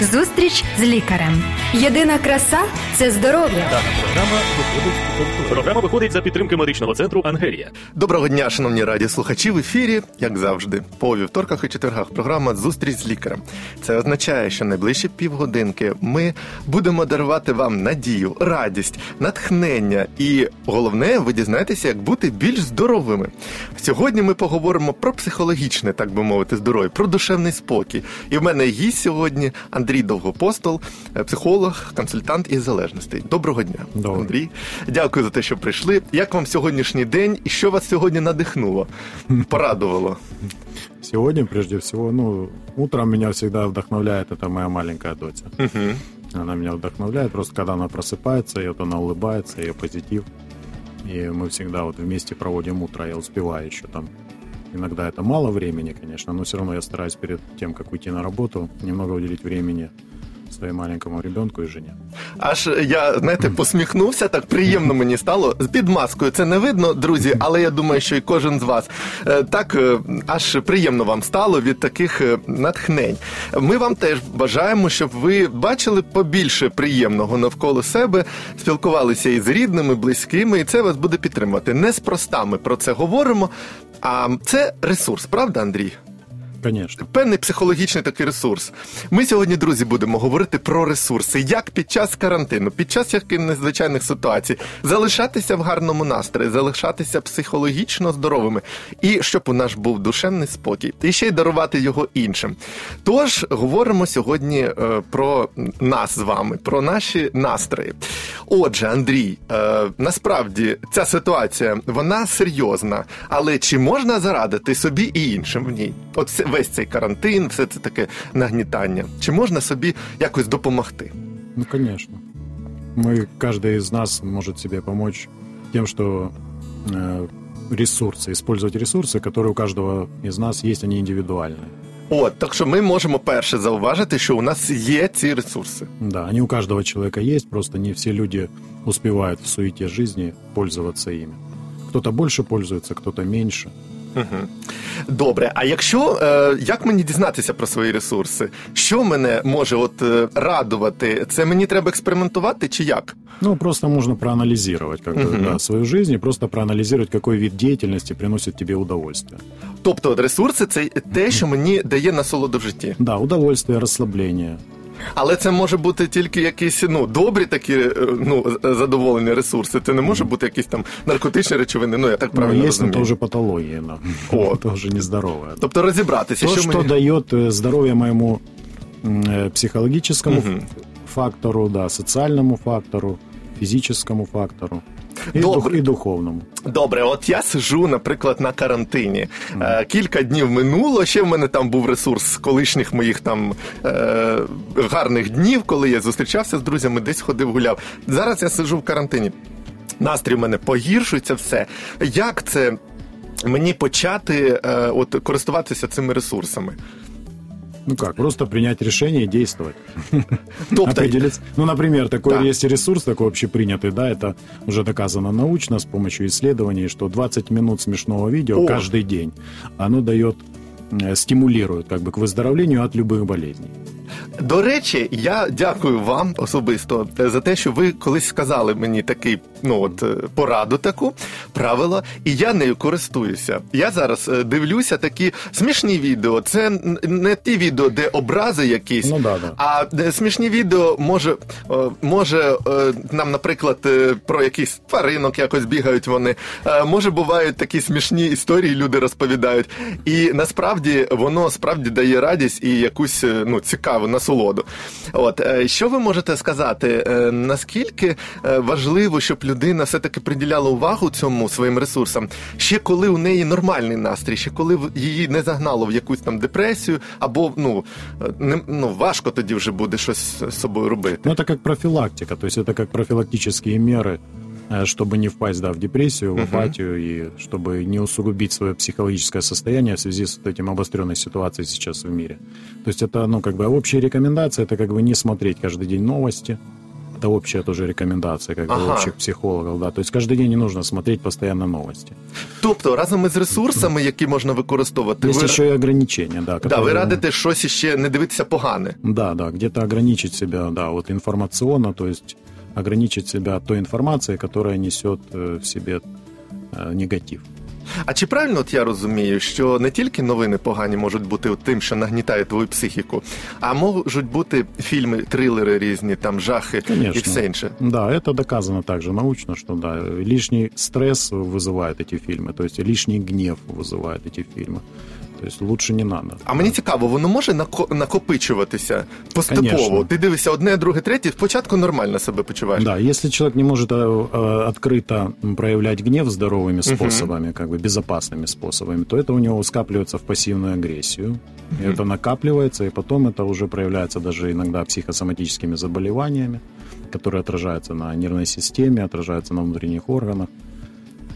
Зустріч з лікарем. Єдина краса це здоров'я. Дана програма виходить програма виходить за підтримки медичного центру Ангелія. Доброго дня, шановні радіослухачі. В ефірі, як завжди, по вівторках і четвергах програма Зустріч з лікарем. Це означає, що найближчі півгодинки ми будемо дарувати вам надію, радість, натхнення і головне, ви дізнаєтеся, як бути більш здоровими. Сьогодні ми поговоримо про психологічне, так би мовити, здоров'я, про душевний спокій. І в мене гість сьогодні Андрій Довгопостол, е, психолог, консультант із залежностей. Доброго дня, Доброго. Андрій. Дякую за те, що прийшли. Як вам сьогоднішній день і що вас сьогодні надихнуло, порадувало? Сегодня, прежде всего, ну, утром меня всегда вдохновляет это моя маленькая дочь. Угу. Она меня вдохновляет, просто когда она просыпается, и вот она улыбается, ее позитив. И мы всегда вот вместе проводим утро, я успеваю еще там. Иногда это мало времени, конечно, но все равно я стараюсь перед тем, как уйти на работу, немного уделить времени своему маленькому ребенку и жене. Аж я, знаєте, посміхнувся, так приємно мені стало. З під маскою це не видно, друзі, але я думаю, що і кожен з вас Е, так е, аж приємно вам стало від таких е, натхнень. Ми вам теж бажаємо, щоб ви бачили побільше приємного навколо себе, спілкувалися із рідними, близькими, і це вас буде підтримувати. Неспроста ми про це говоримо. А це ресурс, правда, Андрій? Конечно. певний психологічний такий ресурс. Ми сьогодні, друзі, будемо говорити про ресурси, як під час карантину, під час яких незвичайних ситуацій залишатися в гарному настрої, залишатися психологічно здоровими, і щоб у нас був душевний спокій, і ще й дарувати його іншим. Тож говоримо сьогодні е, про нас з вами, про наші настрої. Отже, Андрій, е, насправді ця ситуація вона серйозна, але чи можна зарадити собі і іншим в ній? От весь цей карантин, все це таке нагнітання. Чи можна собі якось допомогти? Ну, конечно. Мы, каждый из нас может себе помочь тем, что э, ресурсы, использовать ресурсы, которые у каждого из нас есть, они индивидуальные. От так що ми можемо перше зауважити, що у нас є ці ресурси. Да, они у каждого человека есть, просто не все люди успевают в суете жизни пользоваться ими. Кто-то больше пользуется, кто-то меньше. Угу. Добре, а якщо е, як мені дізнатися про свої ресурси? Що мене може от е, радувати? Це мені треба експериментувати чи як? Ну, просто можно проанализировать как бы, да, свою жизнь и просто проанализировать, какой вид деятельности приносит тебе удовольствие. Тобто, ресурси це те, що мені дає насолоду в житті. Да, удовольствие, расслабление. Але це може бути тільки якісь ну добрі такі е, ну задоволені ресурси. Це не може бути якісь там наркотичні речовини. Ну я так Но правильно есть, но розумію. это уже патология, да. О. это уже нездоровое. Тобто розібратися, То, що, что мені... дает э, здоровье моему м, э, психологическому Мгм. ф- фактору, да, социальному фактору, физическому фактору и, Добре. дух- и духовному. Добре, от я сижу, наприклад, на карантині. Е, кілька днів минуло. Ще в мене там був ресурс з колишніх моїх там е, гарних днів, коли я зустрічався з друзями, десь ходив, гуляв. Зараз я сижу в карантині. Настрій в мене погіршується все. Як це мені почати е, от користуватися цими ресурсами? Ну как, просто принять решение и действовать. Определиться. Ну, например, такой есть ресурс, такой общепринятый, да, это уже доказано научно с помощью исследований, что 20 минут смешного видео каждый день, оно дает, э, стимулирует как бы к выздоровлению от любых болезней. До речі, я дякую вам особисто е, за те, що ви колись сказали мені такий, ну от е, пораду таку правило, і я нею користуюся. Я зараз е, дивлюся такі смішні відео. Це не ті відео, де образи якісь, Ну да, да. а смішні відео може, може нам, наприклад, про якийсь тваринок якось бігають вони. Може, бувають такі смішні історії, люди розповідають. І насправді воно справді дає радість і якусь ну, цікаву насолоду. От е, що ви можете сказати? е, Наскільки е, важливо, щоб людина все-таки приділяла увагу цьому своїм ресурсам, ще коли у неї нормальний настрій, ще коли в- її не загнало в якусь там депресію, або ну, е, не, ну важко тоді вже буде щось з собою робити. Ну, это как профилактика, то есть это как профилактические меры, э, чтобы не впасть да, в депрессию, в Мгм. апатию, и чтобы не усугубить свое психологическое состояние в связи с вот этим обостренной ситуацией сейчас в мире. То есть это, ну, как бы общие рекомендации, это как бы не смотреть каждый день новости, Это общая тоже рекомендация, как бы Ага. общих психологов, да. То есть каждый день не нужно смотреть постоянно новости. Тобто, разом із ресурсами, які можна використовувати, Есть ви, еще и ограничения, да. да, ви которые- радите щось іще не дивитися погане. Да, да, где-то ограничить себя, да, вот информационно, то есть ограничить себя той информацией, которая несет э, в себе э, негатив. А чи правильно от я розумію, що не тільки новини погані можуть бути тим, що нагнітає твою психіку, а можуть бути фільми, трилери різні, там жахи і Конечно. все інше. Да, это доказано также научно, что да, лишний стресс вызывает эти фильмы, то есть лишний гнев вызывает эти фильмы. То есть лучше не надо. А мені цікаво, воно може нако- накопичуватися поступово. Конечно. Ти дивишся одне, друге, третє, спочатку нормально себе почуваєш. Да, если человек не может э, э, открыто м, проявлять гнев здоровыми способами, как бы безопасными способами, то это у него скапливается в пассивную агрессию. И это накапливается, и потом это уже проявляется даже иногда психосоматическими заболеваниями, которые отражаются на нервной системе, отражаются на внутренних органах.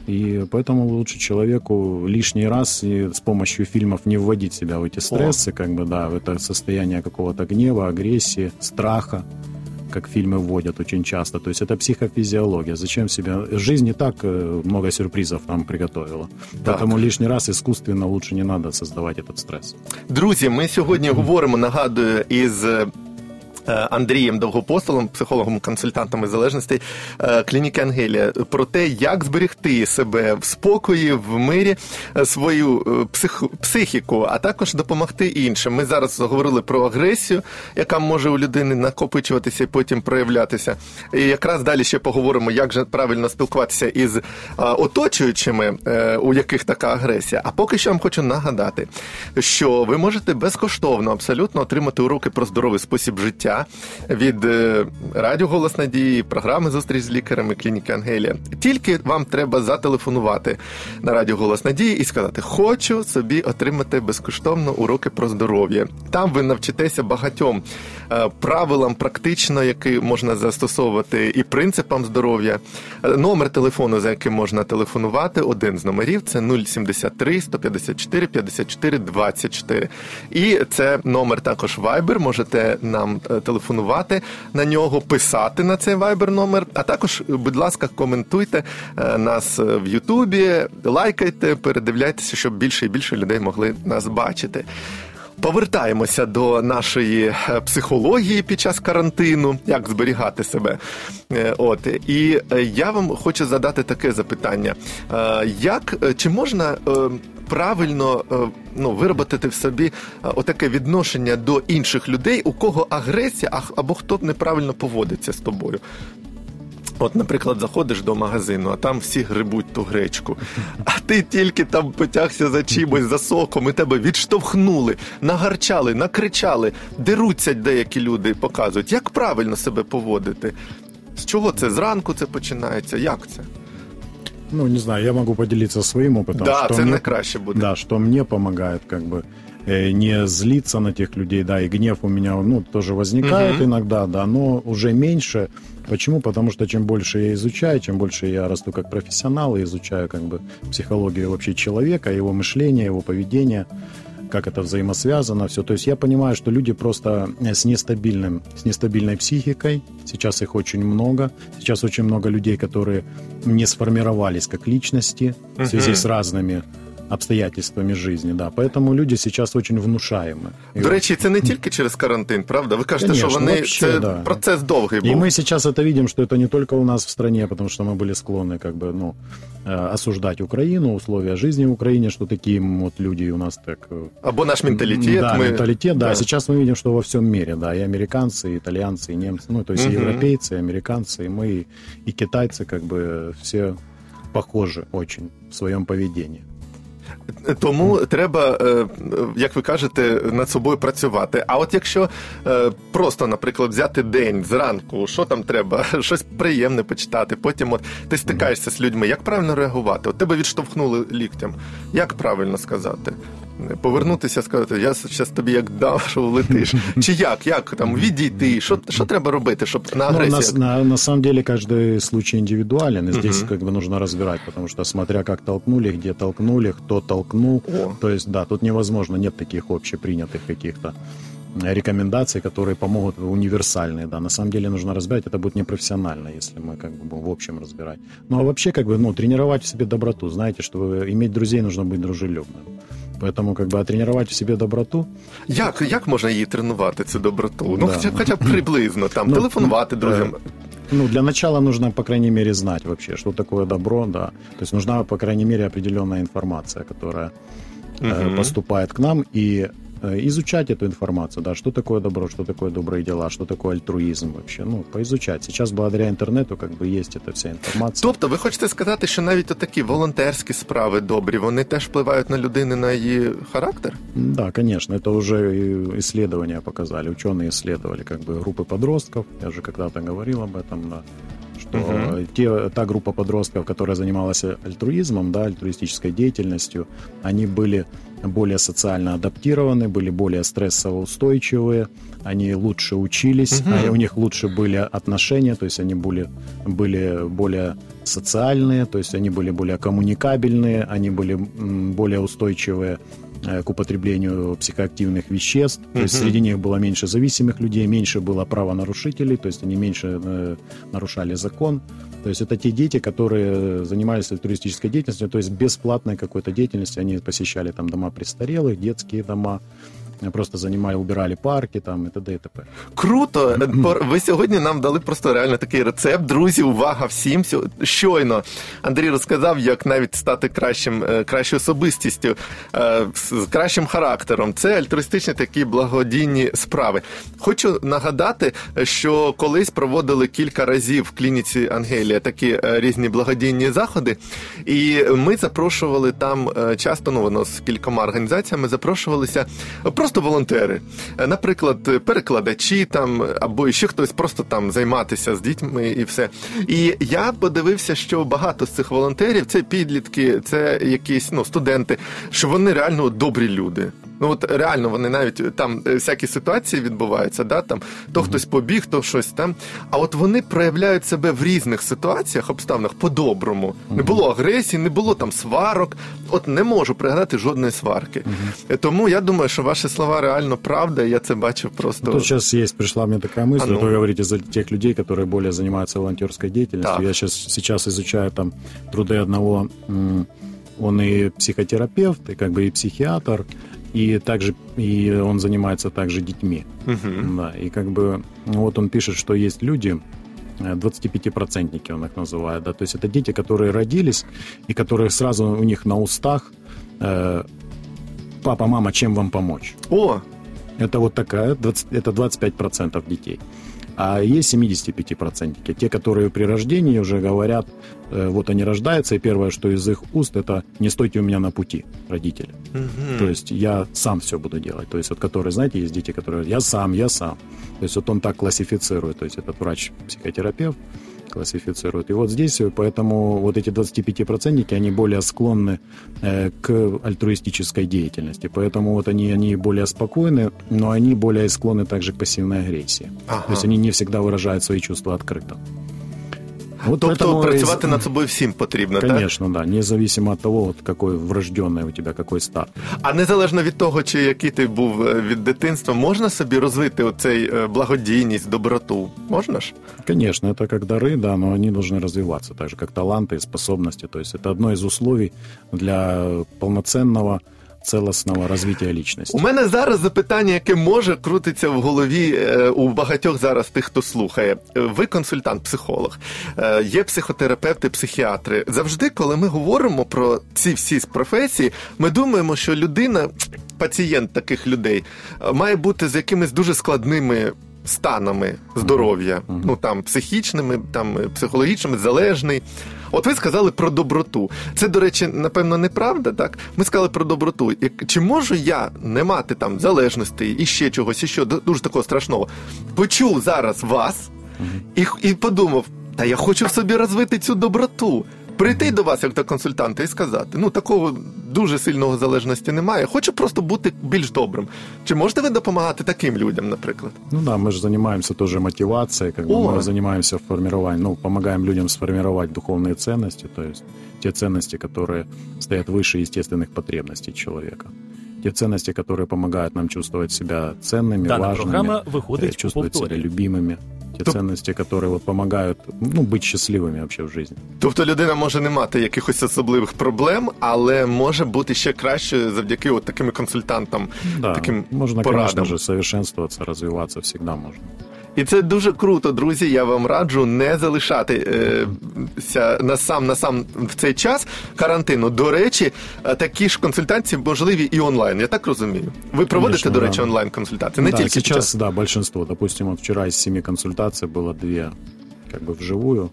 И поэтому лучше человеку лишний раз и с помощью фильмов не вводить себя в эти стрессы, как бы, да, в это состояние какого-то гнева, агрессии, страха, как фильмы вводят очень часто. То есть это психофизиология. Зачем себе... Жизнь не так э, много сюрпризов нам приготовила. Так. Поэтому лишний раз искусственно лучше не надо создавать этот стресс. Друзі, ми сьогодні говоримо, нагадую, із. е, Андрієм Довгопостолом, психологом-консультантом із залежностей клініки Ангелія, про те, як зберегти себе в спокої, в мирі, е, свою е, псих, психіку, а також допомогти іншим. Ми зараз говорили про агресію, яка може у людини накопичуватися і потім проявлятися. І якраз далі ще поговоримо, як же правильно спілкуватися із оточуючими, у яких така агресія. А поки що вам хочу нагадати, що ви можете безкоштовно абсолютно отримати уроки про здоровий спосіб життя від е, радіо Голос Надії, програми Зустріч з лікарями клініки Ангелія. Тільки вам треба зателефонувати на радіо Голос Надії і сказати: Хочу собі отримати безкоштовно уроки про здоров'я. Там ви навчитеся багатьом е, правилам, практично, які можна застосовувати, і принципам здоров'я. Номер телефону, за яким можна телефонувати, один з номерів це 073 154 54 24. І це номер також Viber. Можете нам е, телефонувати на нього, писати на цей вайбер номер. А також, будь ласка, коментуйте е, нас е, в Ютубі, лайкайте, передивляйтеся, щоб більше і більше людей могли нас бачити. Повертаємося до нашої е, психології під час карантину, як зберігати себе. Е, От і е, я вам хочу задати таке запитання: як чи можна правильно ну, виробити в собі отаке відношення до інших людей, у кого агресія, або хто неправильно поводиться з тобою? От, наприклад, заходиш до магазину, а там всі грибуть ту гречку, а ти тільки там потягся за чимось, за соком, і тебе відштовхнули, нагарчали, накричали, деруться деякі люди, показують, як правильно себе поводити. З чого це? Зранку це починається? Як це? Ну, не знаю, я могу поделиться своим опытом. да, что це мне- найкраще буде. Да, что мне помогает как бы э, не злиться на тех людей, да, и гнев у меня, ну, тоже возникает Мгм. иногда, да, но уже меньше. Почему? Потому что чем больше я изучаю, чем больше я расту как профессионал и изучаю как бы психологию вообще человека, его мышление, его поведение, как это взаимосвязано, все. То есть я понимаю, что люди просто э, с нестабильным, с нестабильной психикой, сейчас их очень много, сейчас очень много людей, которые не сформировались как личности в связи с разными обстоятельствами жизни, да. Поэтому люди сейчас очень внушаемы. И До речі, це не тільки через карантин, правда? Ви кажете, Конечно, що вони вообще, це да. процес довгий И був. мы сейчас это видим, что это не только у нас в стране, потому что мы были склонны как бы, ну, э, осуждать Украину, условия жизни в Украине, что такие вот люди у нас так... э, Або наш менталітет. Да, ми... менталитет, да. Да. Сейчас мы видим, что во всем мире, да, и американцы, и итальянцы, и немцы, ну, то есть Мгм. и европейцы, и американцы, и мы, и, и китайцы, как бы все похожи очень в своем поведении. Тому треба, е, як ви кажете, над собою працювати. А от якщо е, просто, наприклад, взяти день зранку, що там треба, щось приємне почитати, потім от ти стикаєшся з людьми, як правильно реагувати? От тебе відштовхнули ліктем. Як правильно сказати? Повернутися, сказати, я зараз тобі як дав, що летиш. Чи як? Як там відійти? Що, що треба робити, щоб на Ну, агресію? на, на- на самом деле каждый случай индивидуален, и здесь Мгм. как бы нужно разбирать, потому что смотря как толкнули, где толкнули, кто толкнул, О. то есть да, тут невозможно, нет таких общепринятых каких-то рекомендации, которые помогут универсальные, да. На самом деле нужно разбирать, это будет непрофессионально, если мы как бы в общем разбирать. Ну, а вообще, как бы, ну, тренировать в себе доброту. Знаете, чтобы иметь друзей, нужно быть дружелюбным. Поэтому, как бы, а тренувати в себе доброту. Як як можна її тренувати, цю доброту? Ну, хоча, хоча б приблизно, там, ну, телефонувати друзям. Ну, для начала нужно, по крайней мере, знать вообще, что такое добро, да. То есть нужна, по крайней мере, определенная информация, которая угу. поступает к нам, и изучать эту информацию, да, что такое добро, что такое добрые дела, что такое альтруизм вообще, ну, поизучать. Сейчас благодаря інтернету как бы есть эта вся інформація. Тобто ви хочете сказати, що навіть такі волонтерські справи добрі, вони теж впливають на людину, на її характер? Да, конечно, это уже исследования показали, ученые исследовали как бы группы подростков, я уже когда-то говорил об этом, да, что угу. те, та группа подростков, которая занималась альтруизмом, да, альтруистической деятельностью, они были более социально адаптированы, были более стрессово устойчивые, они лучше учились, угу. а у них лучше были отношения, то есть они были, были более социальные, то есть они были более коммуникабельные, они были более устойчивые к употреблению психоактивных веществ. То есть среди них было меньше зависимых людей, меньше было правонарушителей, то есть они меньше э, нарушали закон. То есть это те дети, которые занимались туристической деятельностью, то есть бесплатной какой-то деятельностью. Они посещали там дома престарелых, детские дома, просто занимали, убирали парки там і т.д. і т.п. Круто! Ви сьогодні нам дали просто реально такий рецепт. Друзі, увага всім! Щойно Андрій розказав, як навіть стати кращим, е, кращою особистістю, е, з кращим характером. Це альтруїстичні такі благодійні справи. Хочу нагадати, що колись проводили кілька разів в клініці Ангелія такі е, різні благодійні заходи, і ми запрошували там часто, ну воно з кількома організаціями запрошувалися просто просто волонтери, е, наприклад, перекладачі там або ще хтось просто там займатися з дітьми і все. І я подивився, що багато з цих волонтерів це підлітки, це якісь ну студенти, що вони реально добрі люди. Ну от реально вони навіть там е, всякі ситуації відбуваються, да там то mm-hmm. хтось побіг, то щось там. А от вони проявляють себе в різних ситуаціях, обставинах по-доброму. Mm-hmm. Не було агресії, не було там сварок. От не можу пригадати жодної сварки. Mm-hmm. Тому я думаю, що ваші слова реально правда. Я це бачив просто. Ну, тут сейчас есть, пришла мне такая мысль, а ну. вы говорите за тех людей, которые более занимаются волонтерской деятельностью. Так. Я сейчас, сейчас изучаю там труды одного, он и психотерапевт, и как бы и психиатр, и также и он занимается также детьми. Угу. Да, и как бы вот он пишет, что есть люди, 25-процентники он их называет, да, то есть это дети, которые родились и которые сразу у них на устах э, папа, мама, чем вам помочь? О! Это вот такая, 20, это 25% детей. А есть 75%. Те, которые при рождении уже говорят, э, вот они рождаются, и первое, что из их уст, это «не стойте у меня на пути, родители». Угу. То есть я сам все буду делать. То есть вот которые, знаете, есть дети, которые «я сам, я сам». То есть вот он так классифицирует. То есть этот врач-психотерапевт, классифицируют. И вот здесь поэтому вот эти 25-процентники, они более склонны э, к альтруистической деятельности. Поэтому вот они, они более спокойны, но они более склонны также к пассивной агрессии. Ага. То есть они не всегда выражают свои чувства открыто. Вот тобто працювати над собою всім потрібно, Конечно, так? да. Независимо від того, от який врожденний у тебе який старт. А незалежно від того, чи який ти був е, від дитинства, можна собі розвити оцей е, благодійність, доброту? Можна ж? Конечно, это как дары, да, но они должны развиваться, так же как таланты и способности. То есть это одно из условий для полноценного целостного розвиття лічності. У мене зараз запитання, яке може крутиться в голові е, у багатьох зараз тих, хто слухає. Ви консультант, психолог, е, є психотерапевти, психіатри. Завжди, коли ми говоримо про ці всі професії, ми думаємо, що людина, пацієнт таких людей, має бути з якимись дуже складними станами здоров'я, uh-huh. ну там психічними, там психологічними, залежний. От ви сказали про доброту. Це, до речі, напевно, неправда, так? Ми сказали про доброту. Чи можу я не мати там залежності і ще чогось, і що дуже такого страшного? Почув зараз вас і, і подумав: та я хочу в собі розвити цю доброту прийти до вас як до консультанта і сказати: ну такого дуже сильного залежності немає. Хочу просто бути більш добрим. Чи можете ви допомагати таким людям, наприклад? Ну да, мы же занимаемся тоже мотивацией, как бы О. мы занимаемся формированием, ну, помогаем людям сформировать духовные ценности, то есть те ценности, которые стоят выше естественных потребностей человека. те ценности, которые помогают нам чувствовать себя ценными, Дана важными, програма э, виходить у чувствовать себя повторі. любимыми. Те Туп- ценности, которые вот помогают ну, быть счастливыми вообще в жизни. Тобто людина може не мати якихось особливих проблем, але може бути ще краще завдяки от таким консультантам, Да, таким можно, порадам. конечно же, совершенствоваться, развиваться всегда можно. І це дуже круто, друзі. Я вам раджу не залишатися е, на сам на сам в цей час карантину. До речі, е, такі ж консультації можливі і онлайн. Я так розумію. Ви проводите, Конечно, до да. речі, онлайн консультації, не да, тільки сейчас, час. да, большинство. Допустим, вчора из семи консультаций было две как вживую,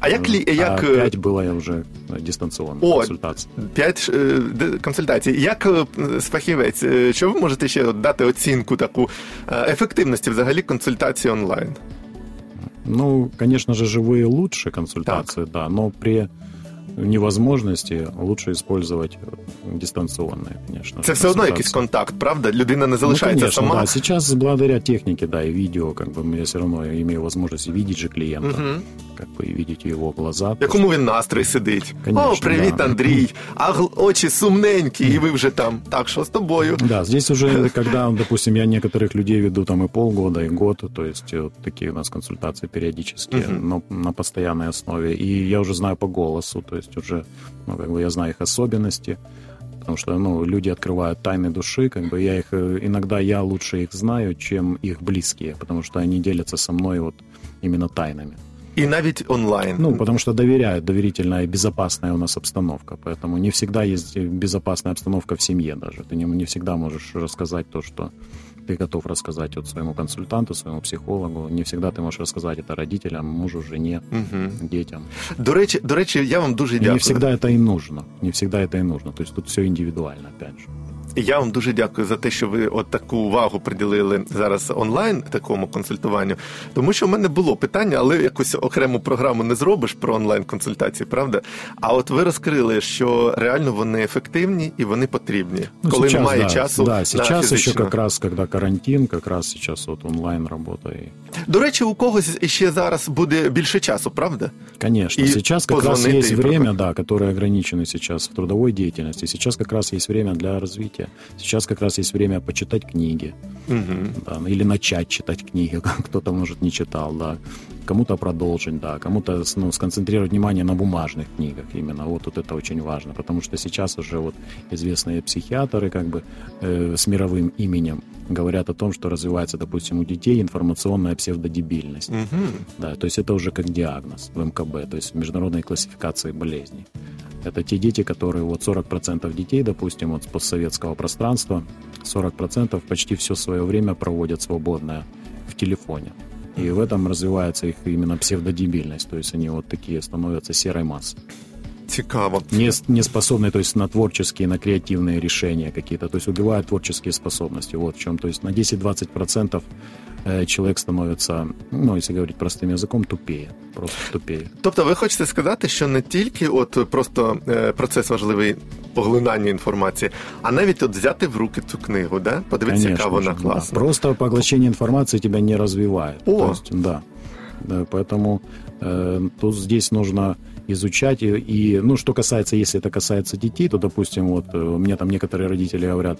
А як лі а як е, пять было уже э, дистанционных О, консультаций. п'ять е, де- консультацій? Як е, з фахівець? е, Що ви можете ще от дати оцінку таку е, ефективності взагалі консультації онлайн? Ну, конечно же, живые лучше консультации, да, но при невозможности лучше использовать э, дистанционные, конечно. Це же, все одно консультации. якийсь контакт, правда? Людина не Ну, залишається конечно, сама. да. Сейчас благодаря технике, да, и видео, как бы я все равно имею возможность видеть же клиента, Мгм. как бы и видеть его глаза. В якому він настрій сидить? Конечно, О, привіт, да. Андрій! А гл- очі сумненькі, і ви вже там. Так, що з тобою? Да, здесь уже, когда, допустим, я некоторых людей веду там и полгода, и год, то есть вот такие у нас консультации периодические, Мгм. но на постоянной основе. И я уже знаю по голосу, то есть уже, ну, как бы я знаю их особенности, потому что, ну, люди открывают тайны души, как бы я их, э, иногда я лучше их знаю, чем их близкие, потому что они делятся со мной вот именно тайнами. І навіть онлайн. Ну, потому что доверяют, доверительная и безопасная у нас обстановка. Поэтому не всегда есть безопасная обстановка в семье даже. Ты не, не всегда можешь рассказать то, что ты готов рассказать вот своему консультанту, своему психологу. Не всегда ты можешь рассказать это родителям, мужу, жене, Мгм. детям. До речі, до речі, я вам дуже дякую. не всегда это и нужно. Не всегда это и нужно. То есть тут все индивидуально, опять же. Я вам дуже дякую за те, що ви от таку увагу приділили зараз онлайн такому консультуванню. Тому що в мене було питання, але якусь окрему програму не зробиш про онлайн консультації, правда? А от ви розкрили, що реально вони ефективні і вони потрібні, Ну, коли сейчас, немає да, часу. Да, на сейчас еще фізичну. как раз, когда карантин, как раз сейчас вот онлайн работа. И... До речі, у когось іще зараз буде більше часу, правда? Конечно, И сейчас как раз есть время, да, которое ограничено сейчас в трудовой деятельности. Сейчас как раз есть время для развития. Сейчас как раз есть время почитать книги, Угу. да, или начать читать книги. Кто-то, может, не читал, да. Кому-то продолжить, да. Кому-то ну, сконцентрировать внимание на бумажных книгах именно. Вот, вот это очень важно, потому что сейчас уже вот известные психиатры как бы э, с мировым именем говорят о том, что развивается, допустим, у детей информационная псевдодебильность. Угу. Да, то есть это уже как диагноз в МКБ, то есть в международной классификации болезней. Это те дети, которые, вот 40% детей, допустим, вот с постсоветского пространства, 40% почти все свое время проводят свободное в телефоне. И в этом развивается их именно псевдодебильность, то есть они вот такие становятся серой массой Цікаво. Не, не способны, то есть на творческие, на креативные решения какие-то, то есть убивают творческие способности. Вот в чем. То есть на 10-20% э, человек становится, ну, если говорить простым языком, тупее. Просто тупее. Тобто, ви хочете сказати, що не тільки от просто е, процес важливий поглинання інформації, а навіть от взяти в руки цю книгу, да? Подивитися, яка Конечно вона же, да. класна. Просто поглощение информации тебя не развивает. О! То есть, да. Да, поэтому э, тут здесь нужно изучать. И, и, ну, что касается, если это касается детей, то, допустим, вот э, мне там некоторые родители говорят,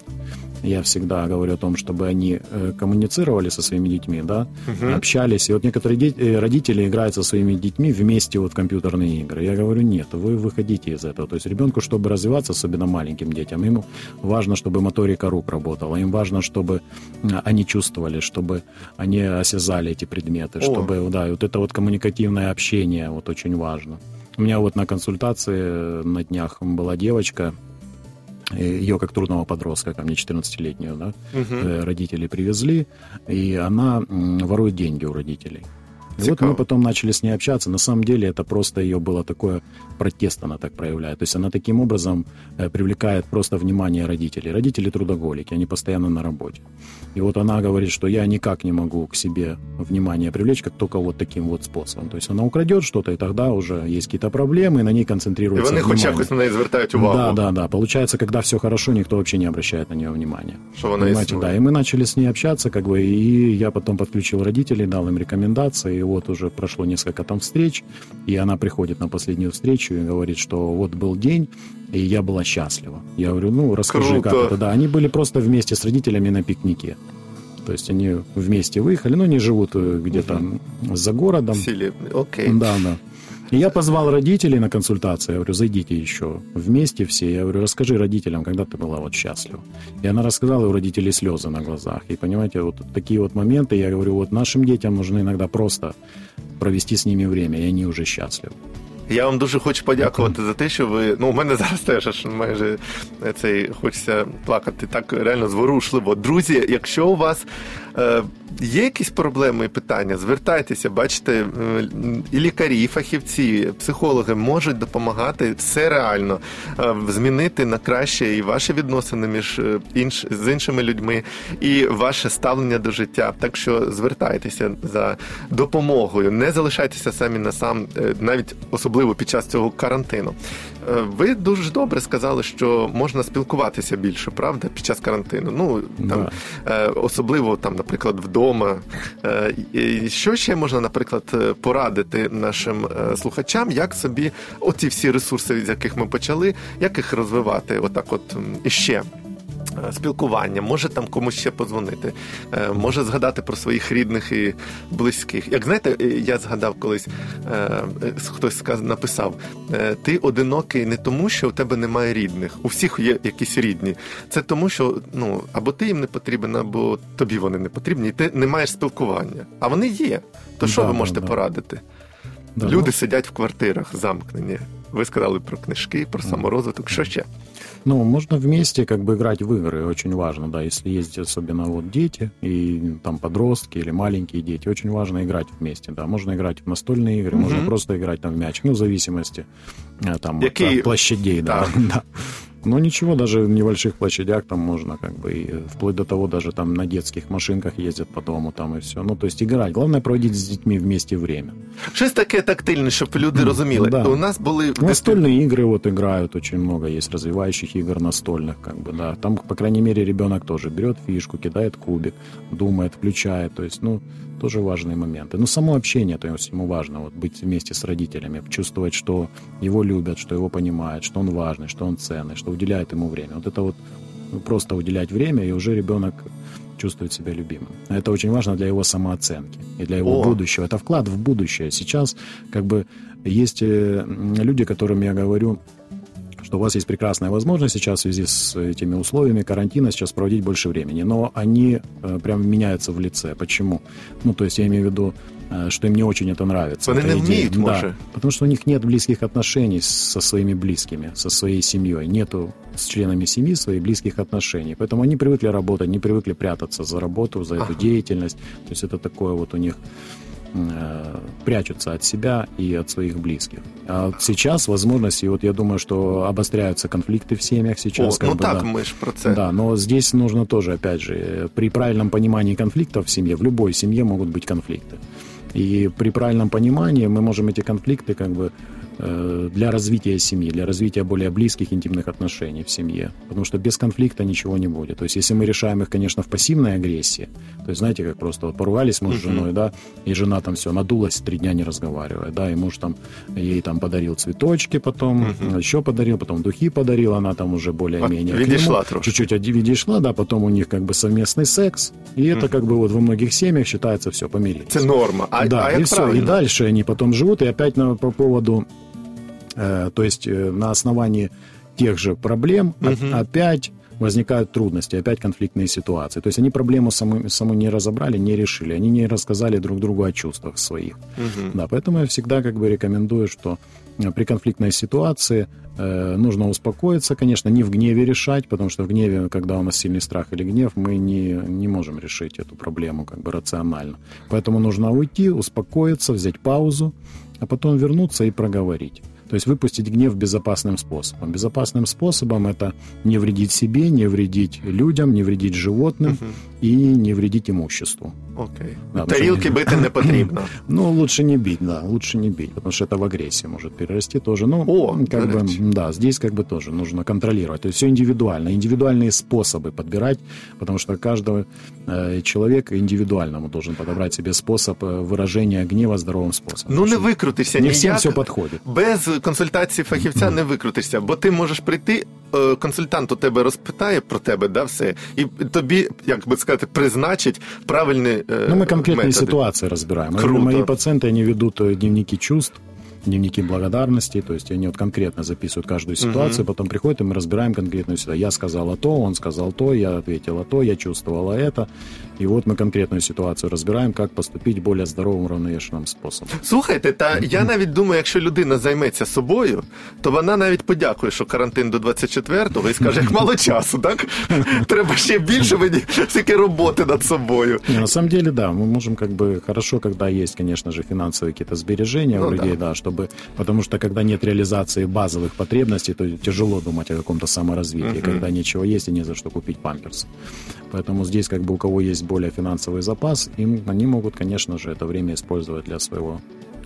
я всегда говорю о том, чтобы они э, коммуницировали со своими детьми, да, общались. И вот некоторые де- э, родители играют со своими детьми вместе вот в компьютерные игры. Я говорю, нет, вы выходите из этого. То есть ребенку, чтобы развиваться, особенно маленьким детям, ему важно, чтобы моторика рук работала, им важно, чтобы они чувствовали, чтобы они осязали эти предметы, О. чтобы, да, вот это вот коммуникативное общение вот очень важно. У меня вот на консультации э, на днях была девочка, ее как трудного подростка, ко мне 14-летнюю, да, э, родители привезли, и она ворует деньги у родителей. И вот Цікаво. мы потом начали с ней общаться. На самом деле это просто ее было такое протест, она так проявляет. То есть она таким образом э, привлекает просто внимание родителей. Родители трудоголики, они постоянно на работе. И вот она говорит, что я никак не могу к себе внимание привлечь, как только вот таким вот способом. То есть она украдет что-то, и тогда уже есть какие-то проблемы, и на ней І концентрируется вони хоч внимание. якось на неї звертають увагу. Да, да, да. Получается, когда все хорошо, никто вообще не обращает на нее внимания. Що вона Понимаете, існує. да. И мы начали с ней общаться, как бы, и я потом подключил родителей, дал им рекомендации, и вот уже прошло несколько там встреч, и она приходит на последнюю встречу и говорит, что вот был день, и я была счастлива. Я говорю, ну, расскажи, Круто. как это. Да, они были просто вместе с родителями на пикнике. То есть они вместе выехали, но они живут э, где-то за городом. Окей. Да, да. И я позвал родителей на консультацию. Я говорю, зайдите еще вместе все. Я говорю, расскажи родителям, когда ты была вот счастлива. И она рассказала, у родителей слезы на глазах. И понимаете, вот такие вот моменты, я говорю, вот нашим детям нужно иногда просто провести с ними время, и они уже счастливы. Я вам дуже хочу подякувати за те, що ви. Ну, у мене зараз теж аж майже цей хочеться плакати так реально зворушливо. Друзі, якщо у вас є якісь проблеми і питання, звертайтеся, бачите, е, і лікарі, і фахівці, психологи можуть допомагати все реально е, змінити на краще і ваші відносини між е, інш, з іншими людьми, і ваше ставлення до життя. Так що звертайтеся за допомогою, не залишайтеся самі на сам, е, навіть особливо під час цього карантину. Е, Ви дуже добре сказали, що можна спілкуватися більше, правда, під час карантину. Ну там да. особливо там, наприклад, вдома. Е, Що ще можна, наприклад, е, порадити нашим е, слухачам, як собі оці всі ресурси, з яких ми почали, як їх розвивати? Отак, от іще. Е, Спілкування, може там комусь ще подзвонити, е, може згадати про своїх рідних і близьких. Як знаєте, е, я згадав колись, хтось сказ- написав: ти одинокий не тому, що у тебе немає рідних. У всіх є якісь рідні. Це тому, що ну або ти їм не потрібен, або тобі вони не потрібні, і ти не маєш спілкування. А вони є. То що Да, ви можете да. порадити? Да, Люди ну, сидять в квартирах замкнені. Ви сказали про книжки, про саморозвиток. Що ще? Ну, можно вместе как бы играть в игры, очень важно, да, если есть особенно вот дети и там подростки или маленькие дети, очень важно играть вместе, да, можно играть в настольные игры, можно просто играть там в мяч, ну, в зависимости э, там от, Какие- от площадей, да, да. Но ничего, даже в небольших площадях там можно как бы, и вплоть до того, даже там на детских машинках ездят по дому там и все. Ну, то есть играть. Главное проводить с детьми вместе время. Щось таке тактильне, щоб люди розуміли. да. У нас були в Настольные игры вот играют очень много, есть развивающих игр настольных, как бы, да. Там, по крайней мере, ребенок тоже берет фишку, кидает кубик, думает, включает, то есть, ну, тоже важные моменты. Ну, само общение, то есть ему важно вот быть вместе с родителями, чувствовать, что его любят, что его понимают, что он важный, что он ценный, что уделяет ему время. Вот это вот ну, просто уделять время, и уже ребенок чувствует себя любимым. Это очень важно для его самооценки и для его О. будущего. Это вклад в будущее. Сейчас как бы есть э, люди, которым я говорю, что у вас есть прекрасная возможность сейчас в связи с этими условиями карантина сейчас проводить больше времени, но они э, прям меняются в лице. Почему? Ну, то есть я имею в виду, э, что им не очень это нравится. Они не умеют, Да, потому что у них нет близких отношений со своими близкими, со своей семьей. Нету с членами семьи своих близких отношений. Поэтому они привыкли работать, не привыкли прятаться за работу, за эту Ага. деятельность. То есть это такое вот у них прячутся от себя и от своих близких. А вот сейчас возможности, вот я думаю, что обостряются конфликты в семьях сейчас. О, ну бы, так, да. ми ж про це. Да, но здесь нужно тоже, опять же, э, при правильном понимании конфликтов в семье, в любой семье могут быть конфликты. И при правильном понимании мы можем эти конфликты как бы э, для развития семьи, для развития более близких интимных отношений в семье. Потому что без конфликта ничего не будет. То есть если мы решаем их, конечно, в пассивной агрессии, то есть знаете, как просто вот поругались муж с женой, да, и жена там все надулась, три дня не разговаривает, да, и муж там ей там подарил цветочки потом, еще подарил, потом духи подарил, она там уже более-менее. От- к нему відійшла трошки. Чуть-чуть от- відійшла, да, потом у них как бы совместный секс, и это как бы вот во многих семьях считается все, помирились. Це норма. А, да, а и як все, правильно? и дальше они потом живут, и опять на, по поводу, э, то есть э, на основании тех же проблем о- опять возникают трудности, опять конфликтные ситуации. То есть они проблему саму, саму не разобрали, не решили, они не рассказали друг другу о чувствах своих. Да, поэтому я всегда как бы рекомендую, что э, при конфликтной ситуации э, нужно успокоиться, конечно, не в гневе решать, потому что в гневе, когда у нас сильный страх или гнев, мы не, не можем решить эту проблему как бы рационально. Поэтому нужно уйти, успокоиться, взять паузу, а потом вернуться и проговорить. То есть выпустить гнев безопасным способом. Безопасным способом это не вредить себе, не вредить людям, не вредить животным, и не вредить имуществу. Окей. Да, Тарілки ну, бити не потрібно. Ну, лучше не бить, да, лучше не бить, потому что это в агрессии может перерасти тоже. Ну, О, как до бы, речи. да, здесь как бы тоже нужно контролировать. То есть все индивидуально, индивидуальные способы подбирать, потому что каждый э, человек индивидуальному должен подобрать себе способ э, выражения гнева здоровым способом. Ну не Потому что викрутишся Не ніяк. всем все подходит. Без консультації фахівця не викрутишся, бо ти можеш прийти, е, консультант у тебе розпитає про тебе, да, все, і тобі, як би сказати, призначить правильні е, Ну, мы конкретные методи. ситуации разбираем. Круто. Мои пациенты, они ведут э, дневники чувств, дневники благодарности, то есть они вот конкретно записывают каждую ситуацию, потом приходят, и мы разбираем конкретную ситуацию. Я сказала то, он сказал то, я ответила то, я чувствовала это. И вот мы конкретную ситуацию разбираем, как поступить более здоровым, уравновешенным способом. Слухайте, та я навіть думаю, якщо людина займеться собою, то вона навіть подякує, що карантин до 24-го і скаже, як мало часу, так? Треба ще більше мені всякі роботи над собою. Не, на самом деле, да, мы можем как бы хорошо, когда есть, конечно же, финансовые какие-то сбережения Ну у людей, да. да. чтобы, потому что когда нет реализации базовых потребностей, то тяжело думать о каком-то саморазвитии, когда нечего есть и не за что купить памперс. Поэтому здесь как бы у кого есть более финансовый запас, им, они могут, конечно же, это время использовать для своего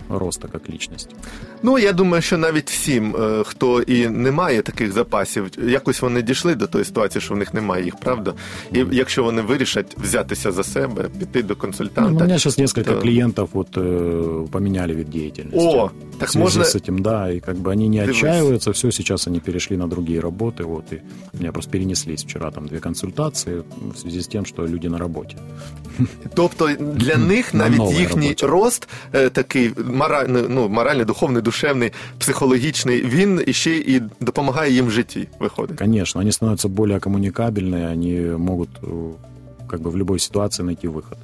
роста как личности. Ну, я думаю, що навіть всім, е, хто і не має таких запасів, якось вони дійшли до тої ситуації, що в них немає їх, правда? І якщо вони вирішать взятися за себе, піти до Ну, консультанта. у меня сейчас несколько то- клиентов вот э, поменяли вид деятельности. О, так в связи можно- с этим, да, и как бы они не Дивись. отчаиваются, все, сейчас они перешли на другие работы, вот, и у меня просто перенеслись вчера там две консультации в связи с тем, что люди на работе. Тобто для них На навіть новій їхній роботі. рост е, такий моральний, ну, моральний, духовний, душевний, психологічний, він іще і допомагає їм в житті виходить. Конечно, они становятся более коммуникабельные, они могут э, как бы в любой ситуации найти выход.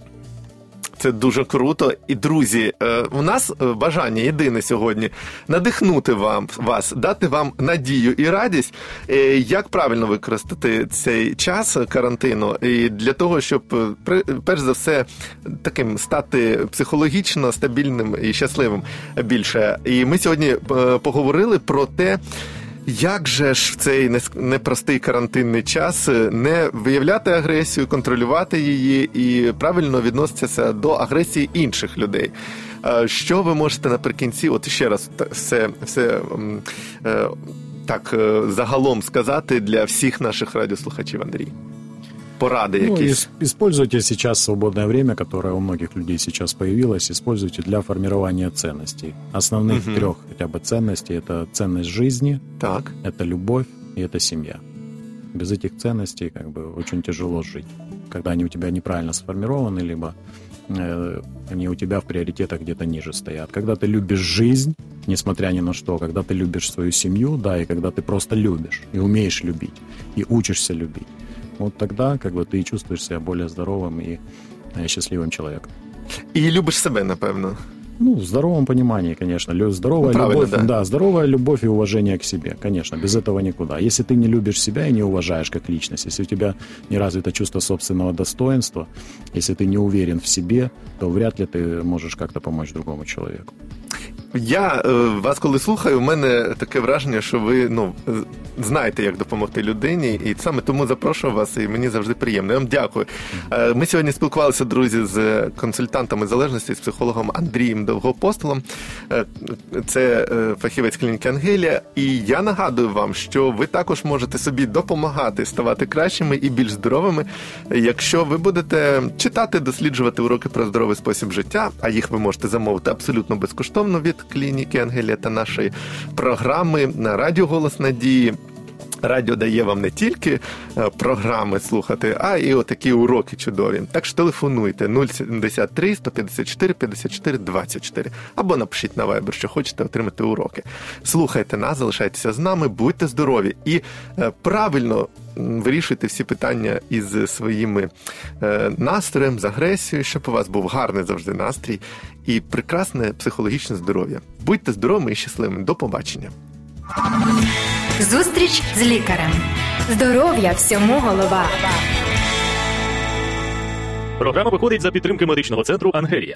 Це дуже круто. І друзі, е, у нас е, бажання єдине сьогодні надихнути вам вас, дати вам надію і радість, е, як правильно використати цей час карантину, і для того, щоб е, перш за все таким стати психологічно стабільним і щасливим більше. І ми сьогодні е, поговорили про те. Як же ж в цей непростий карантинний час е, не виявляти агресію, контролювати її і правильно відноситися до агресії інших людей? Е, Що ви можете наприкінці, от ще раз все, все е, так загалом сказати для всіх наших радіослухачів, Андрій? Поради Ну, якісь. ис- используйте сейчас свободное время, которое у многих людей сейчас появилось, используйте для формирования ценностей. Основных Мгм. трех хотя бы ценностей – это ценность жизни, Так. это любовь и это семья. Без этих ценностей как бы очень тяжело жить. Когда они у тебя неправильно сформированы, либо э, они у тебя в приоритетах где-то ниже стоят. Когда ты любишь жизнь, несмотря ни на что, когда ты любишь свою семью, да, и когда ты просто любишь и умеешь любить, и учишься любить, вот тогда как бы ты и чувствуешь себя более здоровым и э, счастливым человеком. І любиш себе, напевно. Ну, в здоровом понимании, конечно. Здоровая Ну, любовь, да. здоровая любовь и уважение к себе, конечно, без этого никуда. Если ты не любишь себя и не уважаешь как личность, если у тебя не развито чувство собственного достоинства, если ты не уверен в себе, то вряд ли ты можешь как-то помочь другому человеку. Я е, вас, коли слухаю, у мене таке враження, що ви ну е, знаєте, як допомогти людині, і саме тому запрошую вас, і мені завжди приємно. Я вам дякую. Е, Ми сьогодні спілкувалися, друзі, з консультантами залежності, з психологом Андрієм Довгопостолом. Це фахівець клініки Ангелія. І я нагадую вам, що ви також можете собі допомагати ставати кращими і більш здоровими, якщо ви будете читати, досліджувати уроки про здоровий спосіб життя, а їх ви можете замовити абсолютно безкоштовно від клініки Ангелія та нашої програми на Радіо Голос Надії. Радіо дає вам не тільки е, програми слухати, а і отакі уроки чудові. Так що телефонуйте 073 154 54 24 або напишіть на Viber, що хочете отримати уроки. Слухайте нас, залишайтеся з нами, будьте здорові і е, правильно вирішуйте всі питання із своїми е, настроєм, з агресією, щоб у вас був гарний завжди настрій і прекрасне психологічне здоров'я. Будьте здоровими і щасливими. До побачення. Зустріч з лікарем. Здоров'я всьому голова. Програма виходить за підтримки медичного центру Ангелія.